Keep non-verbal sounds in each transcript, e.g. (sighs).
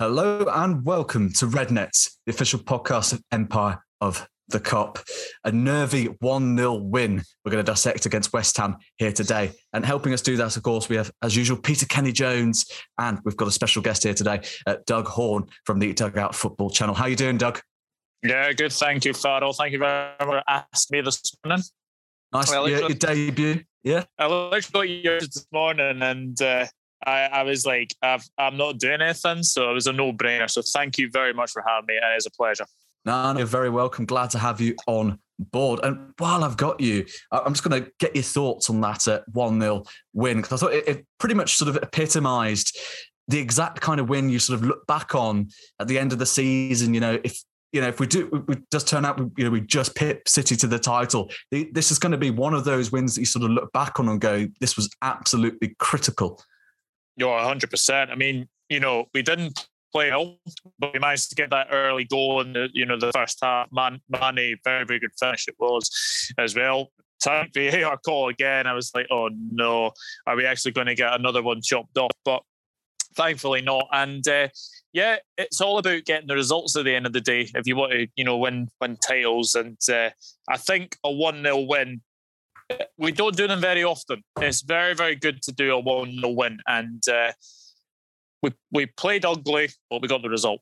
Hello and welcome to Rednets, the official podcast of Empire of the Kop. A nervy 1 0 win we're going to dissect against West Ham here today. And helping us do that, of course, we have, as usual, Peter Kenny Jones. And we've got a special guest here today, uh, Doug Horn from the Dugout Football Channel. How are you doing, Doug? Yeah, good. Thank you, Farrell. Thank you very much for asking me this morning. Nice. Well, your, your debut. Yeah. I literally got yours this morning and uh, I, I was like, i am not doing anything. So it was a no brainer. So thank you very much for having me. It is a pleasure. No, you're very welcome. Glad to have you on board. And while I've got you, I'm just going to get your thoughts on that 1 0 win because I thought it, it pretty much sort of epitomized the exact kind of win you sort of look back on at the end of the season. You know, if you know, if we do, we just turn out, you know, we just pip City to the title. This is going to be one of those wins that you sort of look back on and go, this was absolutely critical. You're 100%. I mean, you know, we didn't play ill, but we managed to get that early goal in the, you know, the first half. Man, Mane, very, very good finish it was as well. Time VAR call again. I was like, oh no, are we actually going to get another one chopped off? But thankfully not. And uh, yeah, it's all about getting the results at the end of the day. If you want to, you know, win win titles, and uh, I think a one 0 win we don't do them very often. It's very, very good to do a 1 0 win. And uh, we, we played ugly, but we got the result.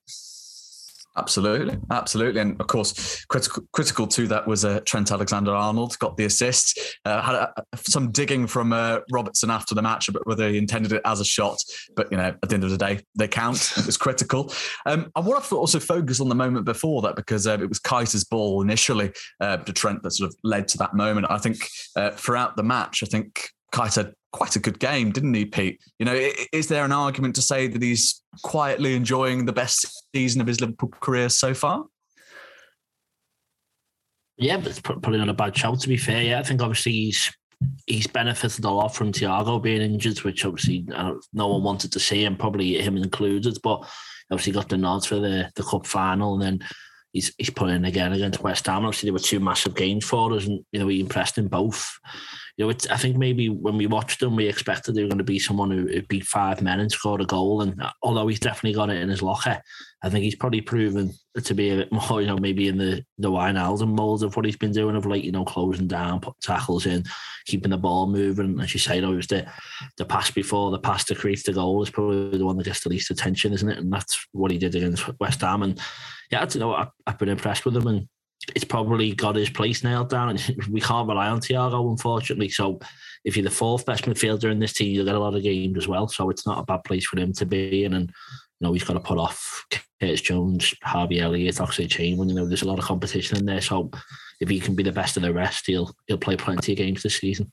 Absolutely, absolutely, and of course, critical critical to that was uh, Trent Alexander-Arnold got the assist. Uh, had a, some digging from uh, Robertson after the match about whether he intended it as a shot, but you know, at the end of the day, they count. It was critical. Um, I want to also focus on the moment before that because uh, it was Keita's ball initially uh, to Trent that sort of led to that moment. I think uh, throughout the match, I think Keita quite a good game, didn't he, Pete? You know, is there an argument to say that he's quietly enjoying the best season of his Liverpool career so far? Yeah, but it's probably not a bad shout to be fair. Yeah, I think obviously he's he's benefited a lot from Thiago being injured, which obviously no one wanted to see, and probably him included. But obviously got the nod for the the cup final, and then he's he's putting again against West Ham. Obviously, there were two massive games for us, and you know he impressed in both you know, it's, I think maybe when we watched him, we expected they were going to be someone who, beat five men and scored a goal. And uh, although he's definitely got it in his locker, I think he's probably proven to be a bit (laughs) more, you know, maybe in the the Wijnaldum mold of what he's been doing of late, you know, closing down, put tackles in, keeping the ball moving. As you say, though, it was the the pass before the pass to create the goal is probably the one that gets the least attention, isn't it? And that's what he did against West Ham. And yeah, I don't know, I, I've been impressed with him and it's probably got his place nailed down. (laughs) We can't rely on Thiago, unfortunately. So if you're the fourth best midfielder in this team, you'll get a lot of games as well. So it's not a bad place for him to be in. And, you know, he's got to put off Curtis Jones, Harvey Elliott, Oxlade-Chamberlain. You know, there's a lot of competition in there. So if he can be the best of the rest, he'll he'll play plenty of games this season.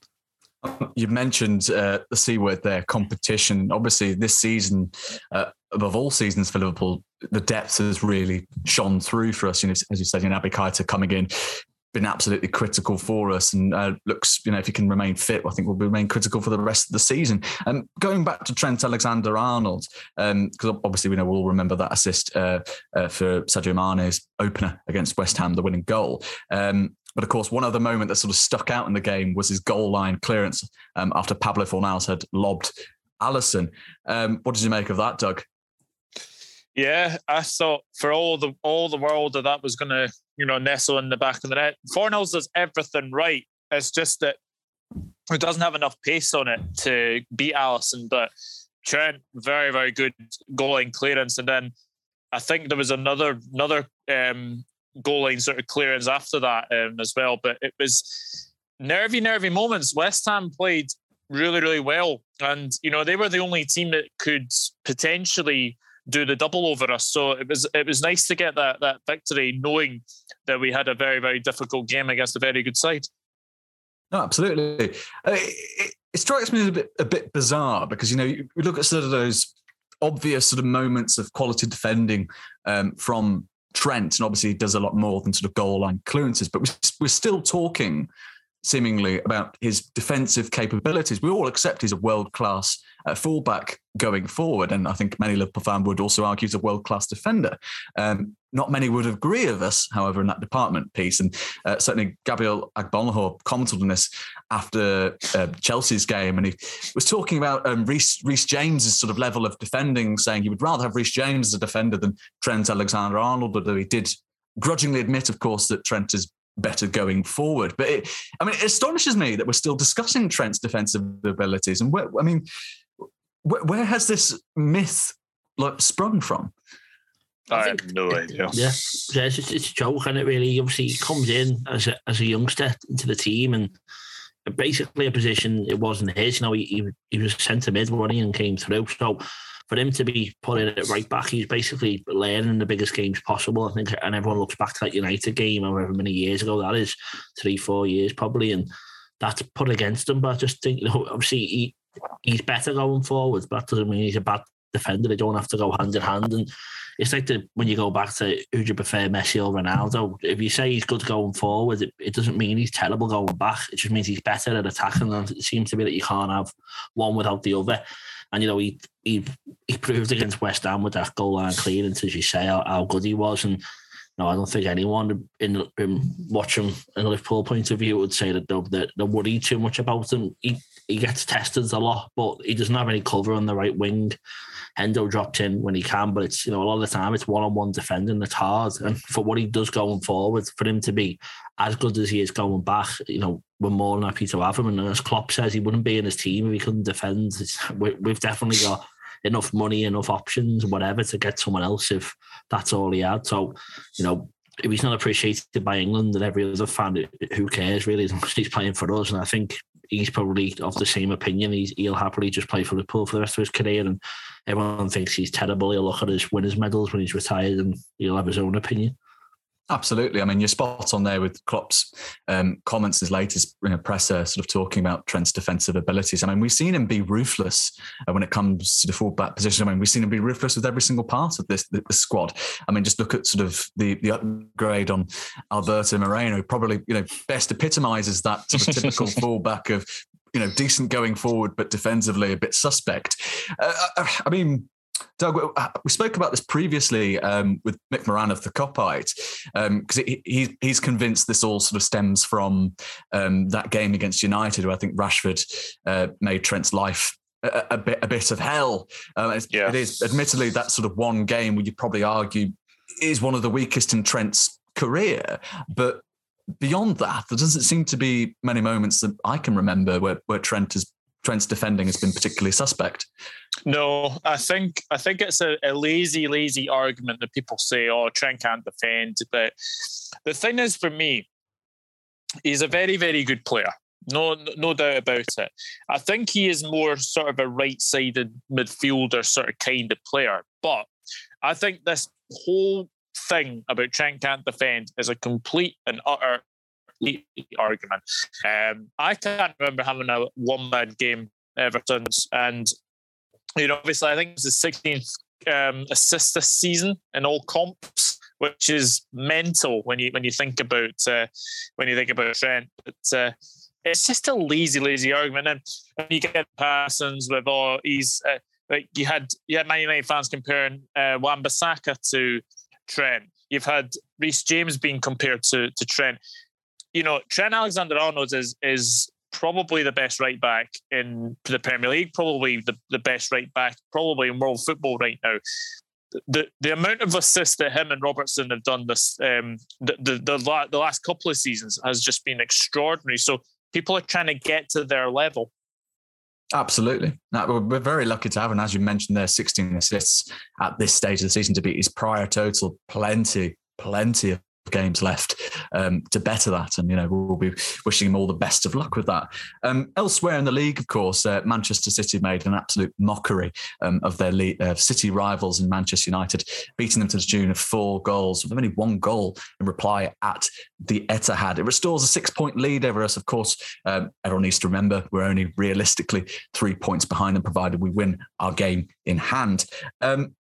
You mentioned uh, the C word there, competition. Obviously, this season, uh, above all seasons for Liverpool, the depth has really shone through for us. You know, as you said, you know, Naby coming in, been absolutely critical for us, and uh, looks, you know, if he can remain fit, I think will remain critical for the rest of the season. And um, going back to Trent Alexander-Arnold, because um, obviously we know we'll remember that assist uh, uh, for Sadio Mane's opener against West Ham, the winning goal. Um, but of course, one other moment that sort of stuck out in the game was his goal line clearance um, after Pablo Fornals had lobbed Alisson. Um, what did you make of that, Doug? Yeah, I thought for all the all the world that that was going to you know nestle in the back of the net. Fornals does everything right. It's just that it doesn't have enough pace on it to beat Alisson. But Trent, very very good goal line clearance, and then I think there was another another um, goal line sort of clearance after that um, as well. But it was nervy, nervy moments. West Ham played really, really well, and you know they were the only team that could potentially do the double over us. So it was it was nice to get that that victory, knowing that we had a very very difficult game against a very good side. No, absolutely. Uh, it, it, strikes me as a bit a bit bizarre because you know you, look at sort of those obvious sort of moments of quality defending um, from Trent, and obviously he does a lot more than sort of goal line clearances. But we're, we're still talking seemingly about his defensive capabilities. We all accept he's a world class uh, fullback going forward, and I think many Liverpool fans would also argue he's a world class defender. Um, not many would agree with us, however, in that department piece. And uh, certainly Gabriel Agbonlahor commented on this after uh, Chelsea's game, and he was talking about um, Reece, James's sort of level of defending, saying he would rather have Reece James as a defender than Trent Alexander-Arnold, although he did grudgingly admit, of course, that Trent is better going forward. But it, I mean, it astonishes me that we're still discussing Trent's defensive abilities. And where, I mean, where, where has this myth like sprung from? I, I have no idea. Yeah, yeah it's, it's, a joke, and it really obviously he comes in as a as a youngster into the team, and basically a position it wasn't his. You know, he he, he was centre mid running and came through. So for him to be putting it right back, he's basically learning the biggest games possible. I think, and everyone looks back to that United game, however many years ago that is, three, four years probably, and that's put against him. But I just think, you know, obviously he he's better going forward, but that doesn't mean he's a bad defender. They don't have to go hand in hand. And it's like the, when you go back to who do you prefer, Messi or Ronaldo? If you say he's good going forward, it, it doesn't mean he's terrible going back. It just means he's better at attacking. And it seems to be that you can't have one without the other. And you know, he he he proved against West Ham with that goal line clearance, as you say, how, how good he was. And no, I don't think anyone in, in watching in a Liverpool point of view would say that they're, they're worried too much about him. He he gets tested a lot, but he doesn't have any cover on the right wing. Hendo dropped in when he can, but it's you know a lot of the time it's one on one defending that's hard. And for what he does going forward, for him to be as good as he is going back, you know, we're more than happy to have him. And as Klopp says, he wouldn't be in his team if he couldn't defend. We, we've definitely got enough money, enough options, whatever, to get someone else if that's all he had. So, you know, if he's not appreciated by England and every other fan, who cares really? As long as he's playing for us, and I think he's probably of the same opinion. He's, he'll happily just play for Liverpool for the rest of his career, and everyone thinks he's terrible. He'll look at his winners' medals when he's retired, and he'll have his own opinion. Absolutely. I mean, you're spot on there with Klopp's um, comments, his latest you know, presser, sort of talking about Trent's defensive abilities. I mean, we've seen him be ruthless uh, when it comes to the fullback position. I mean, we've seen him be ruthless with every single part of this, this squad. I mean, just look at sort of the, the upgrade on Alberto Moreno, probably, you know, best epitomizes that sort of typical (laughs) fullback of, you know, decent going forward, but defensively a bit suspect. Uh, uh I mean, Doug, uh, we spoke about this previously um, with Mick Moran of the Kopite, because um, he, he's convinced this all sort of stems from um, that game against United, where I think Rashford uh, made Trent's life a, a, bit a bit of hell. Uh, yeah. It is admittedly that sort of one game where you probably argue is one of the weakest in Trent's career, but beyond that, there doesn't seem to be many moments that I can remember where, where Trent has Trent's defending has been particularly suspect. No, I think I think it's a, a, lazy, lazy argument that people say, "Oh, Trent can't defend." But the thing is, for me, he's a very, very good player. No, no doubt about it. I think he is more sort of a right-sided midfielder sort of kind of player. But I think this whole thing about Trent can't defend is a complete and utter argument. Um, I can't remember having a one bad game ever since. And, you know, obviously, I think it's the 16th um, assist this season in all comps, which is mental when you when you think about uh, when you think about Trent. But uh, it's just a lazy, lazy argument. And you get Parsons with all he's uh, like you had you had Man United fans comparing uh, Wan-Bissaka to Trent. You've had Reece James being compared to to Trent you know, Trent Alexander Arnold is is probably the best right back in the Premier League, probably the, the best right back, probably in world football right now. The the amount of assists that him and Robertson have done this um, the, the the the last couple of seasons has just been extraordinary. So people are trying to get to their level. Absolutely. we're very lucky to have, and as you mentioned, there 16 assists at this stage of the season to beat his prior total. Plenty, plenty of games left um, to better that. And, you know, we'll be wishing him all the best of luck with that. Um, elsewhere in the league, of course, uh, Manchester City made an absolute mockery um, of their uh, city rivals in Manchester United, beating them to the tune of four goals, with only one goal in reply at the Etihad. It restores a six point lead over us. Of course, um, everyone needs to remember we're only realistically three points behind them, provided we win our game in hand. Um,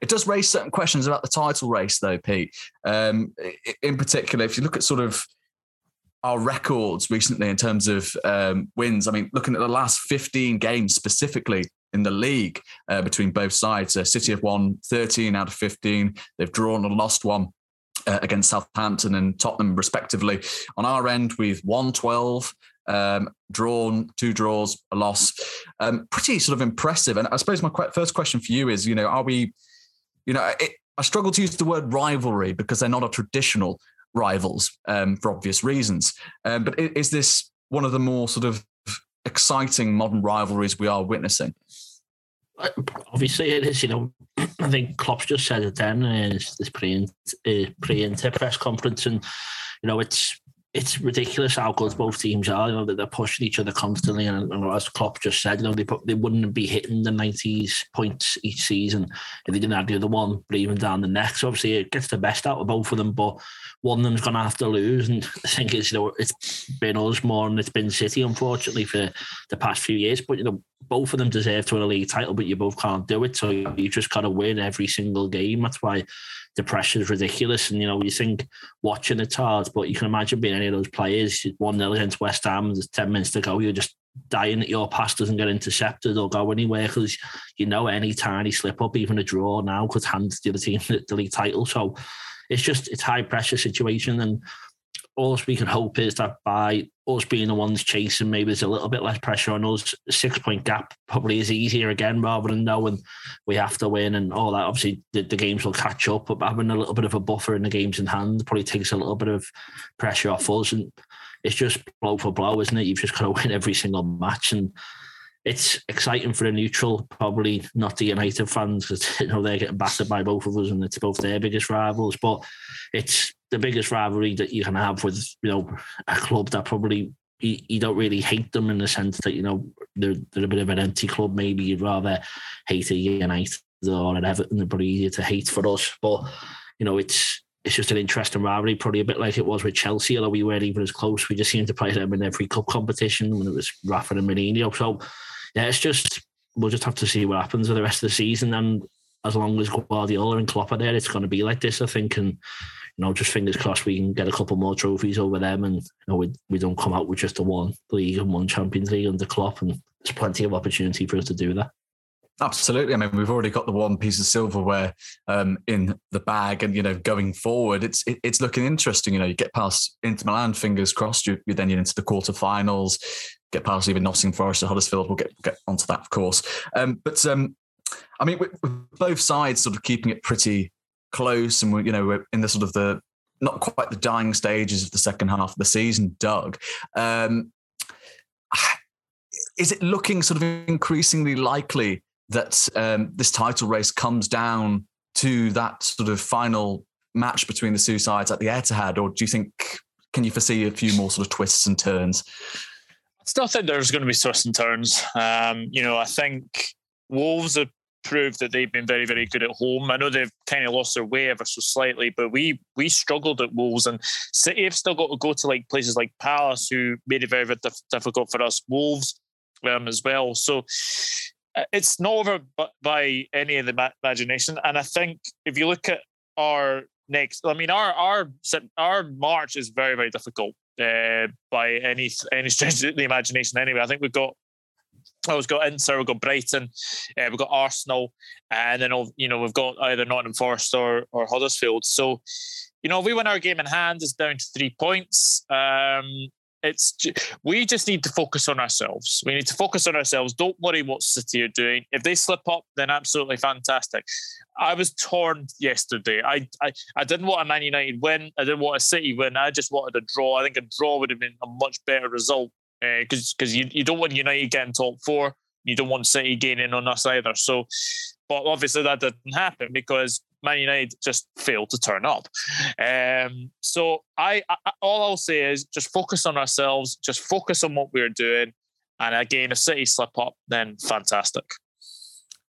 it does raise certain questions about the title race, though, Pete. Um, in particular, if you look at sort of our records recently in terms of um, wins. I mean, looking at the last 15 games specifically in the league uh, between both sides, uh, City have won 13 out of 15. They've drawn and lost one. Uh, against Southampton and Tottenham, respectively. On our end, we've won 12, um, drawn, two draws, a loss. Um, pretty sort of impressive. And I suppose my first question for you is, you know, are we, you know, it, I struggle to use the word rivalry because they're not a traditional rivals um, for obvious reasons. Um, but is this one of the more sort of exciting modern rivalries we are witnessing? Uh, obviously, it is. You know, (clears throat) I think Klopp's just said it then in this pre pre Inter press conference, and you know, it's it's ridiculous how good both teams are. You know that they're pushing each other constantly, and, and as Klopp just said, you know they they wouldn't be hitting the nineties points each season if they didn't have the other one breathing down the neck. So obviously, it gets the best out of both of them, but one of them's going to have to lose. And (laughs) I think it's you know it's been us more, and it's been City, unfortunately, for the past few years. But you know both of them deserve to win a league title, but you both can't do it. So you just got to win every single game. That's why the pressure is ridiculous. And, you know, you think watching it's hard, but you can imagine being any of those players, 1 0 against West Ham, there's 10 minutes to go, you're just dying that your pass doesn't get intercepted or go anywhere because you know any tiny slip up, even a draw now, could hand the other team (laughs) the league title. So it's just, it's high pressure situation. And all we can hope is that by us being the ones chasing, maybe there's a little bit less pressure on us. Six point gap probably is easier again rather than knowing we have to win and all that. Obviously, the, the, games will catch up, but having a little bit of a buffer in the games in hand probably takes a little bit of pressure off us. And it's just blow for blow, isn't it? You've just got to (laughs) win every single match. And it's exciting for the neutral, probably not the United fans because (laughs) you know they're getting battered by both of us, and it's both their biggest rivals. But it's the biggest rivalry that you can have with you know a club that probably you, you don't really hate them in the sense that you know they're, they're a bit of an empty club. Maybe you'd rather hate a United or an Everton. They're probably easier to hate for us, but you know it's it's just an interesting rivalry, probably a bit like it was with Chelsea, although we weren't even as close. We just seemed to play them in every cup competition when it was Rafa and Mourinho. So yeah, it's just we'll just have to see what happens with the rest of the season. And as long as Guardiola and Klopp are there, it's going to be like this, I think. And you know, just fingers crossed we can get a couple more trophies over them, and you know, we we don't come out with just a one league and one Champions League under Klopp, and there's plenty of opportunity for us to do that. Absolutely. I mean, we've already got the one piece of silverware um, in the bag, and you know, going forward, it's it, it's looking interesting. You know, you get past Inter Milan, fingers crossed. You, you then you're into the quarterfinals. Get past even Nottingham Forest or Huddersfield. We'll get get onto that, of course. Um, but um, I mean, with both sides sort of keeping it pretty close, and we're, you know we're in the sort of the not quite the dying stages of the second half of the season. Doug, um, is it looking sort of increasingly likely that um, this title race comes down to that sort of final match between the two sides at the Etihad, or do you think can you foresee a few more sort of twists and turns? I still think there's going to be twists and turns. Um, you know, I think Wolves are proved that they've been very, very good at home. I know they've kind of lost their way ever so slightly, but we we struggled at Wolves, and City have still got to go to like places like Palace, who made it very, very difficult for us. Wolves um, as well. So uh, it's not over by any of the imagination. And I think if you look at our next, I mean, our our our March is very, very difficult uh, by any any stretch of the imagination. Anyway, I think we've got Oh, we've got Inter, we've got Brighton, uh, we've got Arsenal, and then you know we've got either Nottingham Forest or or Huddersfield. So, you know, we win our game in hand, it's down to three points. Um, it's we just need to focus on ourselves. We need to focus on ourselves. Don't worry what City are doing. If they slip up, then absolutely fantastic. I was torn yesterday. I, I I didn't want a Man United win. I didn't want a City win. I just wanted a draw. I think a draw would have been a much better result because uh, because you, you don't want United getting top four, you don't want City gaining on us either. So, but obviously that didn't happen because Man United just failed to turn up. Um, so I, I all I'll say is just focus on ourselves, just focus on what we're doing, and again, if City slip up, then fantastic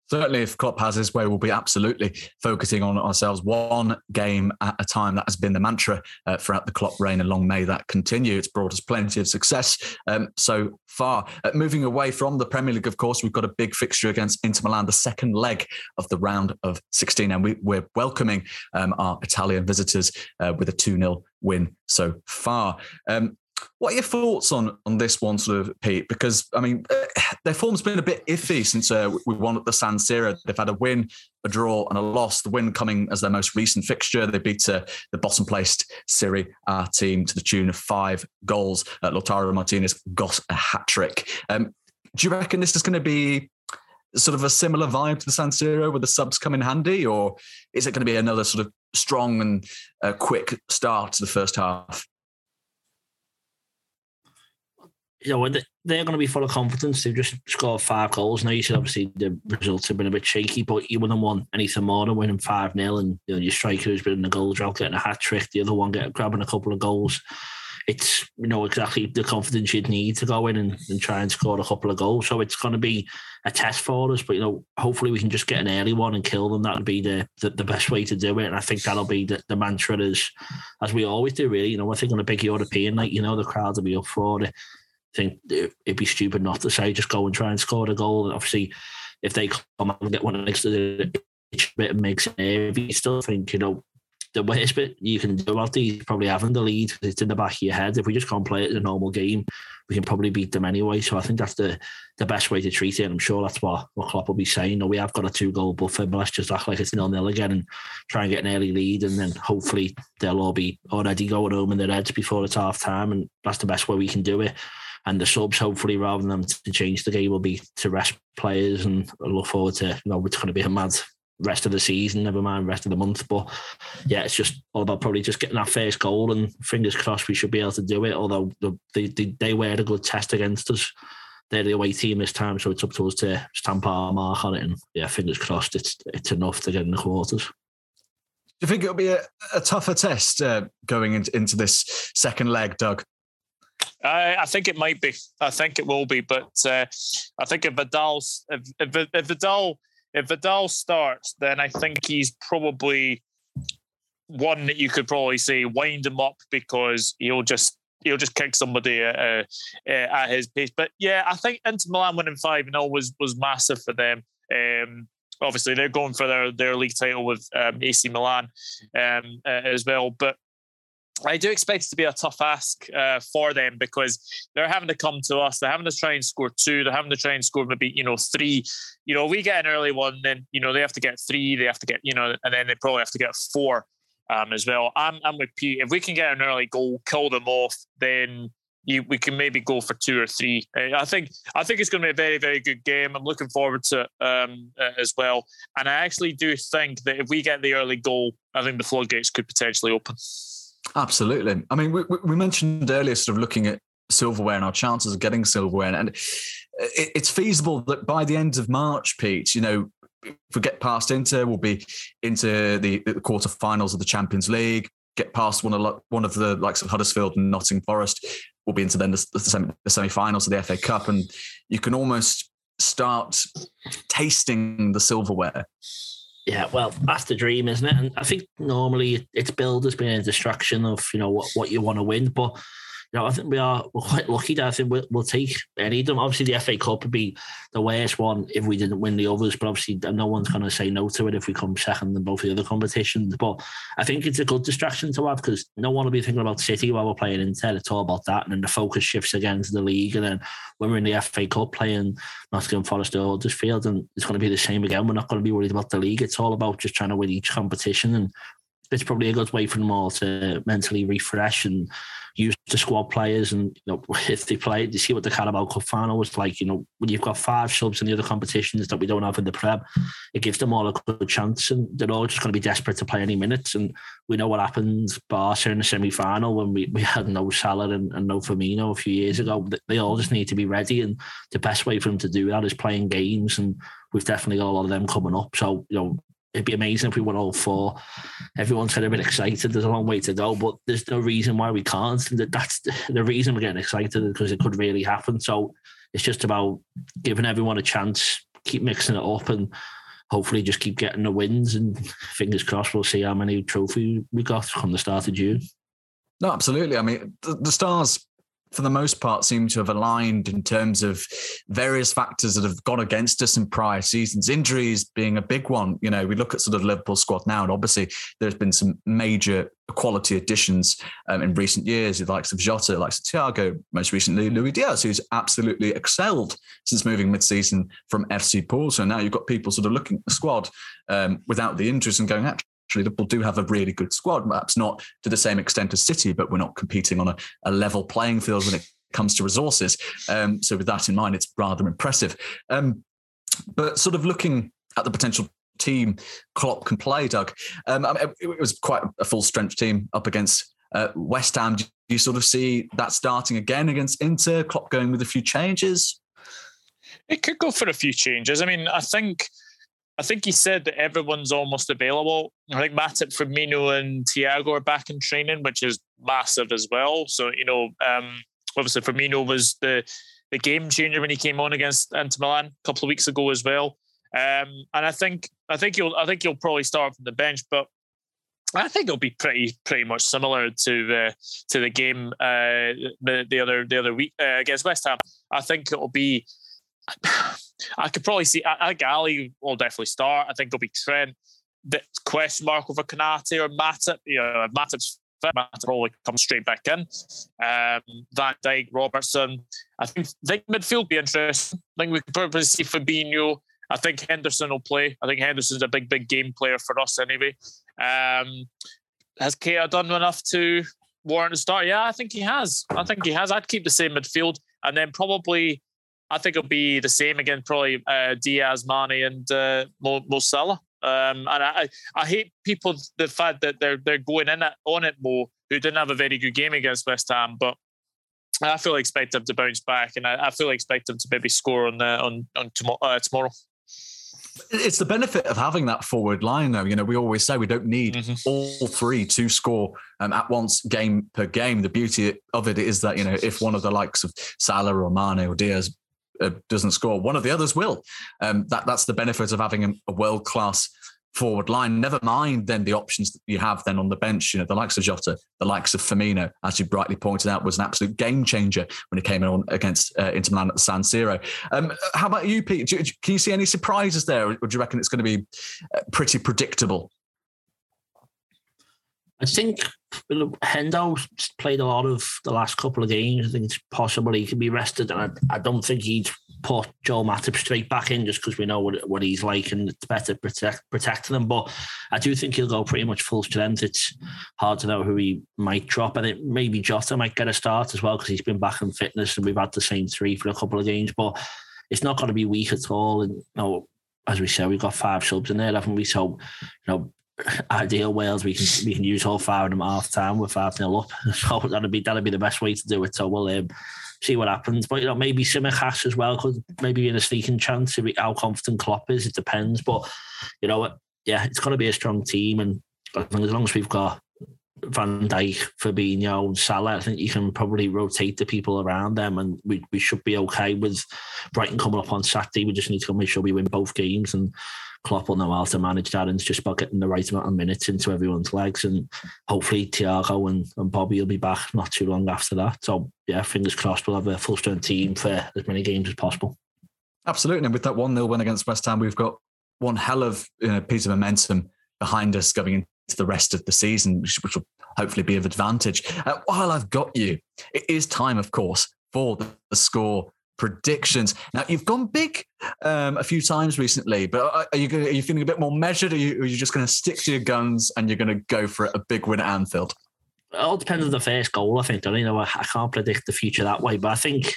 certainly if Klopp has his way, we'll be absolutely focusing on ourselves one game at a time. That has been the mantra uh, throughout the Klopp reign, and long may that continue. It's brought us plenty of success um, so far. Uh, moving away from the Premier League, of course, we've got a big fixture against Inter Milan, the second leg of the round of 16, and we, are welcoming um, our Italian visitors uh, with a 2 0 win so far. Um, what are your thoughts on on this one, sort of Pete? Because I mean, their form's been a bit iffy since uh, we won at the San Siro. They've had a win, a draw, and a loss. The win coming as their most recent fixture. They beat uh, the bottom placed Serie A team to the tune of five goals. Uh, Lautaro Martinez got a hat trick. Um, do you reckon this is going to be sort of a similar vibe to the San Siro where the subs come in handy, or is it going to be another sort of strong and uh, quick start to the first half? You know, they're going to be full of confidence. They've just scored five goals. Now, you said obviously the results have been a bit shaky, but you wouldn't want anything more than winning 5 0 and you know, your striker who's been in the goal drought getting a hat trick, the other one get, grabbing a couple of goals. It's, you know, exactly the confidence you'd need to go in and, and try and score a couple of goals. So it's going to be a test for us, but, you know, hopefully we can just get an early one and kill them. That would be the, the, the best way to do it. And I think that'll be the, the mantra as, as we always do, really. You know, I think on a big European night, you know, the crowd will be up for it think it'd be stupid not to say just go and try and score a goal. And obviously, if they come and get one next to the pitch, bit and makes it you still think, you know, the worst bit you can do about these probably having the lead. It's in the back of your head. If we just can't play it as a normal game, we can probably beat them anyway. So I think that's the the best way to treat it. And I'm sure that's what, what Klopp will be saying. No, we have got a two goal buffer, but let's just act like it's nil nil again and try and get an early lead. And then hopefully they'll all be already going home in their heads before it's half time. And that's the best way we can do it and the subs hopefully rather than to change the game will be to rest players and I look forward to you know it's going to be a mad rest of the season never mind rest of the month but yeah it's just all about probably just getting that first goal and fingers crossed we should be able to do it although they, they, they were a good test against us they're the away team this time so it's up to us to stamp our mark on it and yeah fingers crossed it's it's enough to get in the quarters do you think it'll be a, a tougher test uh, going into, into this second leg, Doug? I, I think it might be. I think it will be. But uh, I think if Vidal, if, if, if Vidal, if Vidal starts, then I think he's probably one that you could probably say wind him up because he'll just he'll just kick somebody uh, uh, at his pace. But yeah, I think Inter Milan winning five and all was was massive for them. Um, obviously, they're going for their their league title with um, AC Milan um, uh, as well. But I do expect it to be a tough ask uh, for them because they're having to come to us. They're having to try and score two. They're having to try and score maybe you know three. You know, we get an early one, then you know they have to get three. They have to get you know, and then they probably have to get four um, as well. I'm I'm with Pete. If we can get an early goal, kill them off, then you, we can maybe go for two or three. I think I think it's going to be a very very good game. I'm looking forward to it um, as well. And I actually do think that if we get the early goal, I think the floodgates could potentially open. Absolutely. I mean, we, we mentioned earlier, sort of looking at silverware and our chances of getting silverware, and it's feasible that by the end of March, Pete, you know, if we get past Inter, we'll be into the, the quarterfinals of the Champions League. Get past one of one of the likes of Huddersfield and Nottingham Forest, we'll be into then the, the, semi, the semi-finals of the FA Cup, and you can almost start tasting the silverware yeah, well, that's the dream, isn't it? And I think normally it's billed as being a distraction of you know what, what you want to win, but you know, I think we are we're quite lucky that I think we'll, we'll take any of them. Obviously, the FA Cup would be the worst one if we didn't win the others, but obviously, no one's going to say no to it if we come second in both the other competitions. But I think it's a good distraction to have because no one will be thinking about City while we're playing Inter. It's all about that, and then the focus shifts again to the league, and then when we're in the FA Cup playing Nottingham Forest or Huddersfield, and it's going to be the same again. We're not going to be worried about the league. It's all about just trying to win each competition and it's probably a good way for them all to mentally refresh and use the squad players. And you know, (laughs) if they play, you see what the Carabao Cup final was like. You know, when you've got five subs in the other competitions that we don't have in the Prem, it gives them all a good chance, and they're all just going to be desperate to play any minutes. And we know what happened Barca in the semi final when we, we had no Salah and, and no Firmino a few years ago. They all just need to be ready, and the best way for them to do that is playing games. And we've definitely got a lot of them coming up. So you know, it'd be amazing if we won all four. Everyone's kind of bit excited. There's a long way to go, but there's no reason why we can't. That's the reason we're getting excited because it could really happen. So it's just about giving everyone a chance, keep mixing it up, and hopefully just keep getting the wins. And fingers crossed, we'll see how many trophies we got from the start of June. No, absolutely. I mean, the, the Stars for the most part, seem to have aligned in terms of various factors that have gone against us in prior seasons. Injuries being a big one. You know, we look at sort of Liverpool squad now, and obviously there's been some major quality additions um, in recent years, the likes of Jota, the likes of Thiago, most recently Luis Diaz, who's absolutely excelled since moving mid-season from FC Porto. So now you've got people sort of looking at the squad um, without the injuries and going, actually Liverpool do have a really good squad, perhaps not to the same extent as City, but we're not competing on a, a level playing field when it comes to resources. Um, so with that in mind, it's rather impressive. Um, but sort of looking at the potential team Klopp can play, Doug, um, I mean, it was quite a full strength team up against uh, West Ham. Do you sort of see that starting again against Inter? Klopp going with a few changes? It could go for a few changes. I mean, I think I think he said that everyone's almost available. I think Matip, Firmino, and Thiago are back in training, which is massive as well. So you know, um, obviously Firmino was the the game changer when he came on against Inter Milan a couple of weeks ago as well. Um, and I think I think you'll I think you'll probably start from the bench, but I think it'll be pretty pretty much similar to the to the game uh, the the other the other week uh, against West Ham. I think it'll be (sighs) I could probably see. I, think Ali will definitely start. I think it'll be Trent. The question mark over Konate or Matip. You know, Matip's fit, Matip probably comes straight back in. Um, Van Dijk, Robertson. I think, I think midfield be interesting. I think we could probably see Fabinho. I think Henderson will play. I think Henderson's a big, big game player for us anyway. Um, has Keita done enough to warrant a start? Yeah, I think he has. I think he has. I'd keep the same midfield and then probably I think it'll be the same again, probably uh, Diaz, Mane, and uh, Mo, Mo Salah. Um, and I, I hate people the fact that they're they're going in it, on it Mo, who didn't have a very good game against West Ham, but I fully expect him to bounce back, and I, I fully expect him to maybe score on uh, on on tomorrow. Uh, tomorrow. It's the benefit of having that forward line, though. You know, we always say we don't need mm-hmm. all three to score um, at once, game per game. The beauty of it is that you know, if one of the likes of Salah or Mane or Diaz uh, doesn't score, one of the others will. Um, that that's the benefit of having a, a world class forward line. Never mind then the options that you have then on the bench. You know, the likes of Jota, the likes of Firmino, as you brightly pointed out, was an absolute game changer when he came on against uh, Inter Milan at the San Siro. Um, how about you, Pete? Do, can you see any surprises there, or do you reckon it's going to be uh, pretty predictable? I think Hendo played a lot of the last couple of games. I think it's possible he can be rested, and I, I don't think he'd put Joe Matip straight back in just because we know what, what he's like and it's better protect protecting him. But I do think he'll go pretty much full strength. It's hard to know who he might drop, and it maybe Jota might get a start as well because he's been back in fitness and we've had the same three for a couple of games. But it's not going to be weak at all. And you know, as we said, we've got five subs in there, haven't we? So, you know, ideal Wales, we can we can use all five of them at half time with five nil up. (laughs) So that'd be that'd be the best way to do it. So we'll um, see what happens. But you know, maybe Tsimikas as well could maybe be in a sneaking chance. If how confident Klopp is, it depends. But you know, yeah, it's going to be a strong team, and as long as we've got Van Dijk, Fabinho, and Salah, I think you can probably rotate the people around them, and we, we should be okay with Brighton coming up on Saturday. We just need to make sure we win both games, and Klopp will know how to manage that. And just about getting the right amount of minutes into everyone's legs, and hopefully Thiago and, and Bobby will be back not too long after that. So yeah, fingers crossed we'll have a full strength team for as many games as possible. Absolutely, and with that one 0 win against West Ham, we've got one hell of you know, piece of momentum behind us going into the rest of the season, which, which will hopefully be of advantage. Uh, while I've got you, it is time, of course, for the, the score predictions. Now you've gone big um, a few times recently, but are you are you feeling a bit more measured? Or are you, are you just going to stick to your guns and you're going to go for a big win at Anfield? It all depends on the first goal. I think. I don't you know. I, I can't predict the future that way, but I think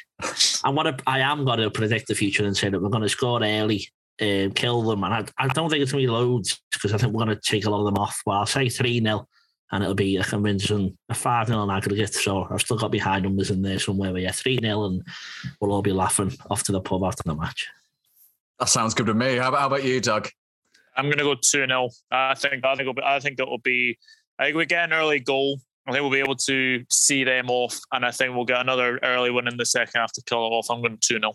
I want to. I am going to predict the future and say that we're going to score early um, kill them. And I, I don't think it's going to be loads because I think we're going to take a lot of them off. Well, I'll say 3 0 and it'll be a convincing a 5 0 on aggregate. So I've still got behind numbers in there somewhere. But yeah, 3 0 and we'll all be laughing off to the pub after the match. That sounds good to me. How about, how about you, Doug? I'm going to go 2 0. I think, I think, it'll be, I think it'll be, I think we get an early goal. I think we'll be able to see them off, and I think we'll get another early one in the second half to kill it off. I'm going 2 0.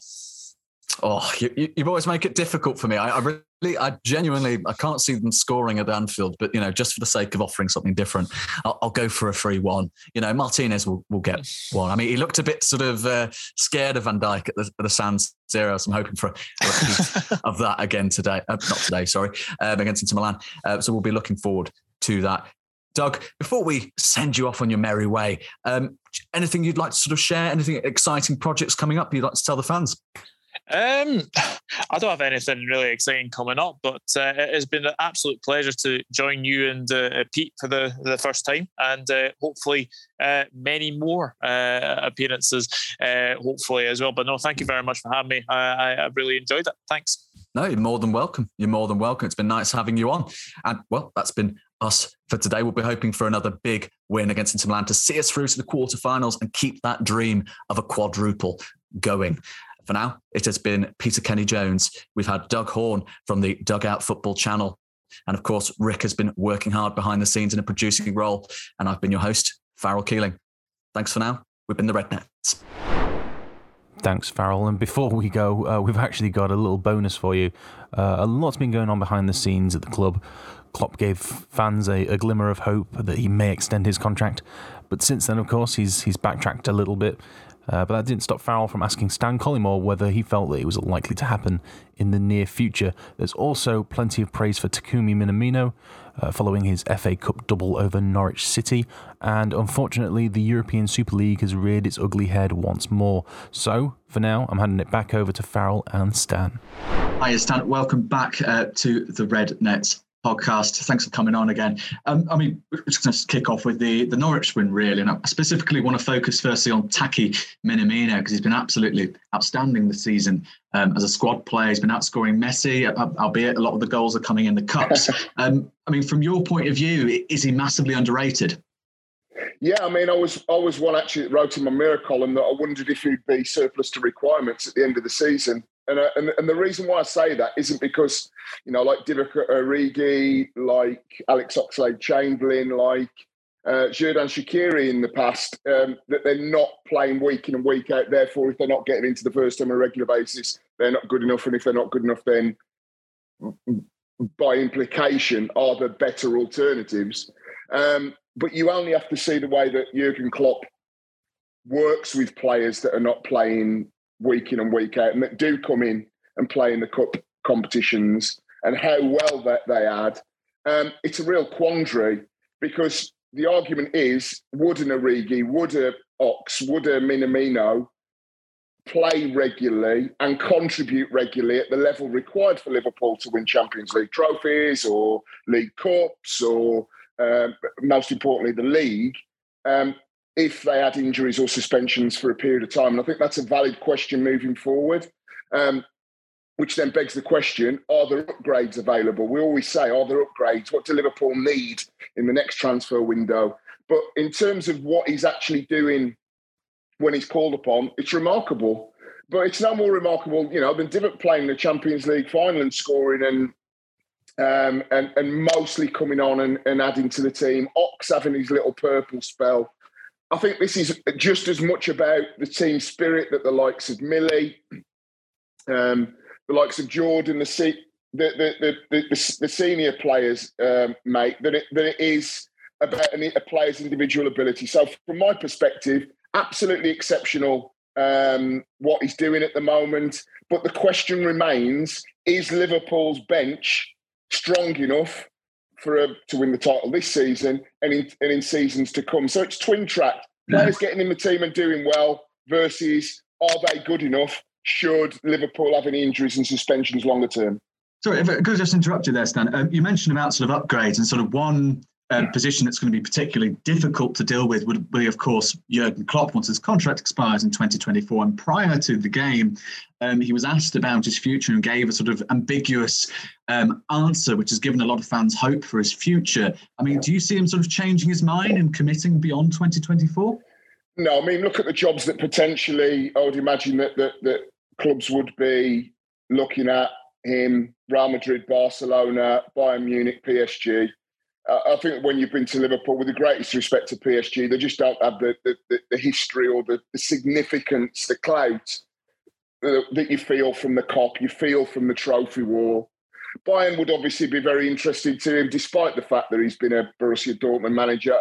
Oh, you, you always make it difficult for me. I, I, really, I genuinely, I can't see them scoring at Anfield, but you know, just for the sake of offering something different, I'll, I'll go for a free-one. You know, Martinez will, will get one. I mean, he looked a bit sort of uh, scared of Van Dijk at the, at the San Siro, so I'm hoping for a, repeat (laughs) of that again today. Uh, not today, sorry, um, against Inter Milan. Uh, so we'll be looking forward to that. Doug, before we send you off on your merry way, um, anything you'd like to sort of share? Anything exciting projects coming up you'd like to tell the fans? Um, (sighs) I don't have anything really exciting coming up, but uh, it has been an absolute pleasure to join you and uh, Pete for the, the first time, and uh, hopefully uh, many more uh, appearances, uh, hopefully as well. But no, thank you very much for having me. I, I really enjoyed it. Thanks. No, you're more than welcome. You're more than welcome. It's been nice having you on. And well, that's been us for today. We'll be hoping for another big win against Inter Milan to see us through to the quarterfinals and keep that dream of a quadruple going. For now, it has been Peter Kenny Jones. We've had Doug Horn from the Dugout Football Channel. And of course, Rick has been working hard behind the scenes in a producing role. And I've been your host, Farrell Keeling. Thanks for now. We've been the Rednets. Thanks, Farrell. And before we go, uh, we've actually got a little bonus for you. Uh, a lot's been going on behind the scenes at the club. Klopp gave fans a, a, glimmer of hope that he may extend his contract, but since then, of course, he's he's backtracked a little bit. Uh, but that didn't stop Farrell from asking Stan Collymore whether he felt that it was likely to happen in the near future. There's also plenty of praise for Takumi Minamino uh, following his FA Cup double over Norwich City, and unfortunately, the European Super League has reared its ugly head once more. So, for now, I'm handing it back over to Farrell and Stan. Hi, Stan. Welcome back uh, to the Red Nets podcast. Thanks for coming on again. Um, I mean, we're just going to kick off with the the Norwich win, really, and I specifically want to focus firstly on Taki Minamino because he's been absolutely outstanding this season um, as a squad player. He's been outscoring Messi, albeit a lot of the goals are coming in the cups. (laughs) Um, I mean, from your point of view, is he massively underrated? Yeah, I mean, I was I was one actually that wrote in my mirror column that I wondered if he'd be surplus to requirements at the end of the season. And, uh, and, and the reason why I say that isn't because, you know, like Divock Origi, like Alex Oxlade-Chamberlain, like uh, Xherdan Shaqiri in the past, um, that they're not playing week in and week out. Therefore, if they're not getting into the first team on a regular basis, they're not good enough. And if they're not good enough, then by implication, are there better alternatives. Um, but you only have to see the way that Jurgen Klopp works with players that are not playing week in and week out and that do come in and play in the cup competitions and how well that they add. Um, it's a real quandary because the argument is would an Origi, would a Ox, would a Minamino play regularly and contribute regularly at the level required for Liverpool to win Champions League trophies or League Cups or um, most importantly the league? Um, if they had injuries or suspensions for a period of time. And I think that's a valid question moving forward. Um, which then begs the question are there upgrades available? We always say, are there upgrades? What do Liverpool need in the next transfer window? But in terms of what he's actually doing when he's called upon, it's remarkable. But it's no more remarkable, you know, than Divock playing the Champions League final and scoring and um, and, and mostly coming on and, and adding to the team. Ox having his little purple spell. I think this is just as much about the team spirit that the likes of Millie, um, the likes of Jordan, the, the, the, the, the senior players um, make, than it, than it is about a player's individual ability. So, from my perspective, absolutely exceptional um, what he's doing at the moment. But the question remains is Liverpool's bench strong enough for to win the title this season and in, and in seasons to come. So it's twin track. Players getting in the team and doing well versus are they good enough? Should Liverpool have any injuries and suspensions longer term? Sorry, if I could just interrupt you there, Stan. Um, you mentioned about sort of upgrades and sort of one uh, position that's going to be particularly difficult to deal with would be, of course, Jurgen Klopp once his contract expires in 2024. And prior to the game, um, he was asked about his future and gave a sort of ambiguous um, answer, which has given a lot of fans hope for his future. I mean, do you see him sort of changing his mind and committing beyond 2024? No, I mean, look at the jobs that potentially I would imagine that that, that clubs would be looking at him: Real Madrid, Barcelona, Bayern Munich, PSG. I think when you've been to Liverpool, with the greatest respect to PSG, they just don't have the the, the history or the, the significance, the clout that you feel from the Kop, you feel from the trophy war. Bayern would obviously be very interested to him, despite the fact that he's been a Borussia Dortmund manager.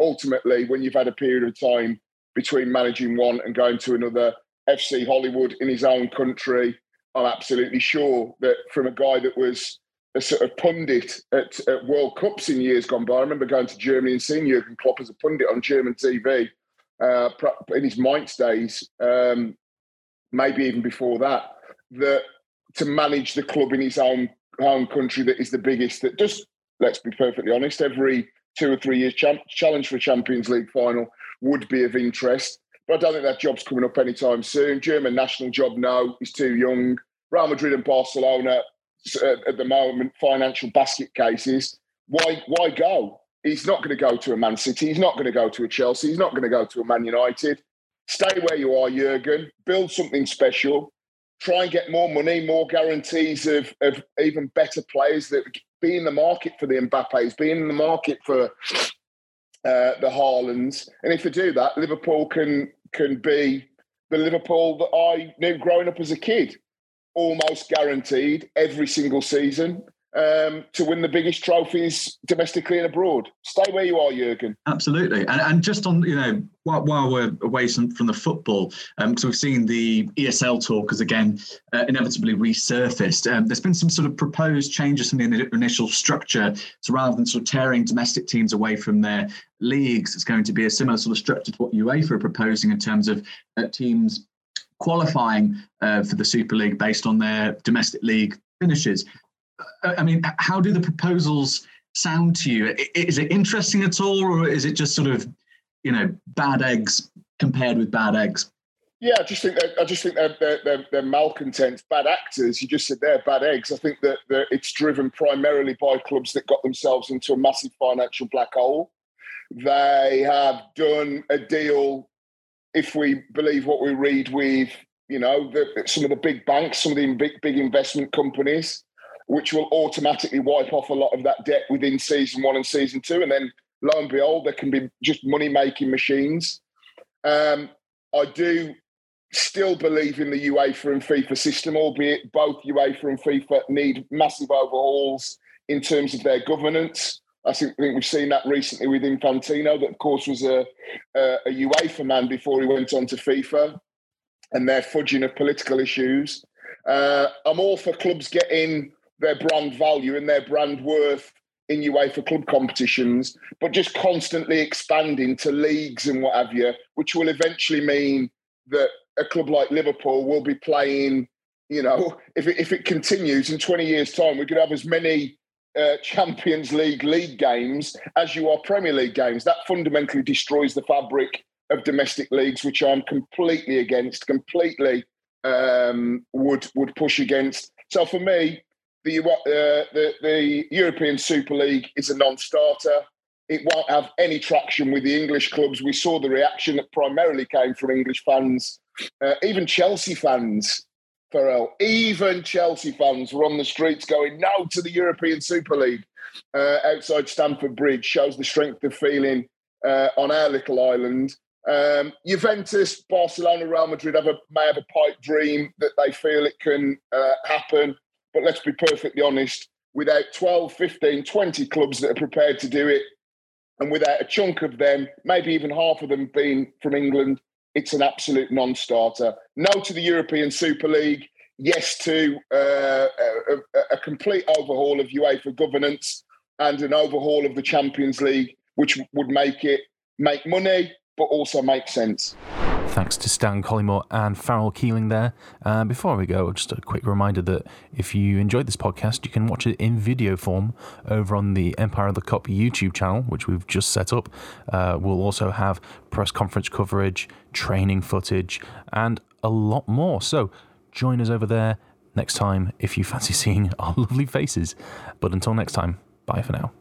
Ultimately, when you've had a period of time between managing one and going to another, FC Hollywood in his own country, I'm absolutely sure that from a guy that was a sort of pundit at, at, World Cups in years gone by. I remember going to Germany and seeing Jurgen Klopp as a pundit on German TV uh, in his Mainz days, um, maybe even before that. That to manage the club in his own home country that is the biggest. That just let's be perfectly honest, every two or three years champ- challenge for Champions League final would be of interest. But I don't think that job's coming up anytime soon. German national job, no, he's too young. Real Madrid and Barcelona at the moment financial basket cases. Why why go? He's not going to go to a Man City. He's not going to go to a Chelsea. He's not going to go to a Man United. Stay where you are, Jurgen. Build something special. Try and get more money, more guarantees of, of even better players that be in the market for the Mbappes, be in the market for uh, the Haalands. And if they do that, Liverpool can can be the Liverpool that I knew growing up as a kid almost guaranteed every single season um, to win the biggest trophies domestically and abroad. Stay where you are, Jurgen. Absolutely, and, and just on you know while, while we're away from, from the football, because um, we've seen the ESL talk has again uh, inevitably resurfaced. Um, there's been some sort of proposed changes in the initial structure. So rather than sort of tearing domestic teams away from their leagues, it's going to be a similar sort of structure to what UEFA are proposing in terms of uh, teams qualifying uh, for the Super League based on their domestic league finishes. Uh, I mean, how do the proposals sound to you? Is it interesting at all, or is it just sort of, you know, bad eggs compared with bad eggs? Yeah, I just think I just think they're, they're, they're, they're, malcontents, bad actors. You just said they're bad eggs. I think that, that it's driven primarily by clubs that got themselves into a massive financial black hole. They have done a deal if we believe what we read with, you know, the, some of the big banks, some of the big, big investment companies, which will automatically wipe off a lot of that debt within season one and season two. And then lo and behold, there can be just money making machines. Um, I do still believe in the UEFA and FIFA system, albeit both UEFA and FIFA need massive overhauls in terms of their governance. I think, we've seen that recently with Infantino, that of course was a, a, a UEFA man before he went on to FIFA, and their fudging of political issues. Uh, I'm all for clubs getting their brand value and their brand worth in UEFA club competitions, but just constantly expanding to leagues and what have you, which will eventually mean that a club like Liverpool will be playing. You know, if it, if it continues in 20 years' time, we could have as many uh, Champions League league games as you are Premier League games. That fundamentally destroys the fabric of domestic leagues, which I'm completely against. Completely um, would would push against. So for me, the, uh, the the European Super League is a non-starter. It won't have any traction with the English clubs. We saw the reaction that primarily came from English fans, uh, even Chelsea fans Even Chelsea fans were on the streets going no to the European Super League uh, outside Stamford Bridge. Shows the strength of feeling uh, on our little island. Um, Juventus, Barcelona, Real Madrid have a, may have a pipe dream that they feel it can uh, happen. But let's be perfectly honest, without 12, 15, 20 clubs that are prepared to do it, and without a chunk of them, maybe even half of them being from England, it's an absolute non-starter. No to the European Super League. Yes to uh, a, a, complete overhaul of UEFA governance and an overhaul of the Champions League, which would make it make money but also make sense. Thanks to Stan Collymore and Farrell Keeling there. Uh, before we go, just a quick reminder that if you enjoyed this podcast, you can watch it in video form over on the Empire of the Kop YouTube channel, which we've just set up. Uh, we'll also have press conference coverage, training footage, and a lot more. So join us over there next time if you (laughs) fancy seeing our (laughs) lovely faces. But until next time, bye for now.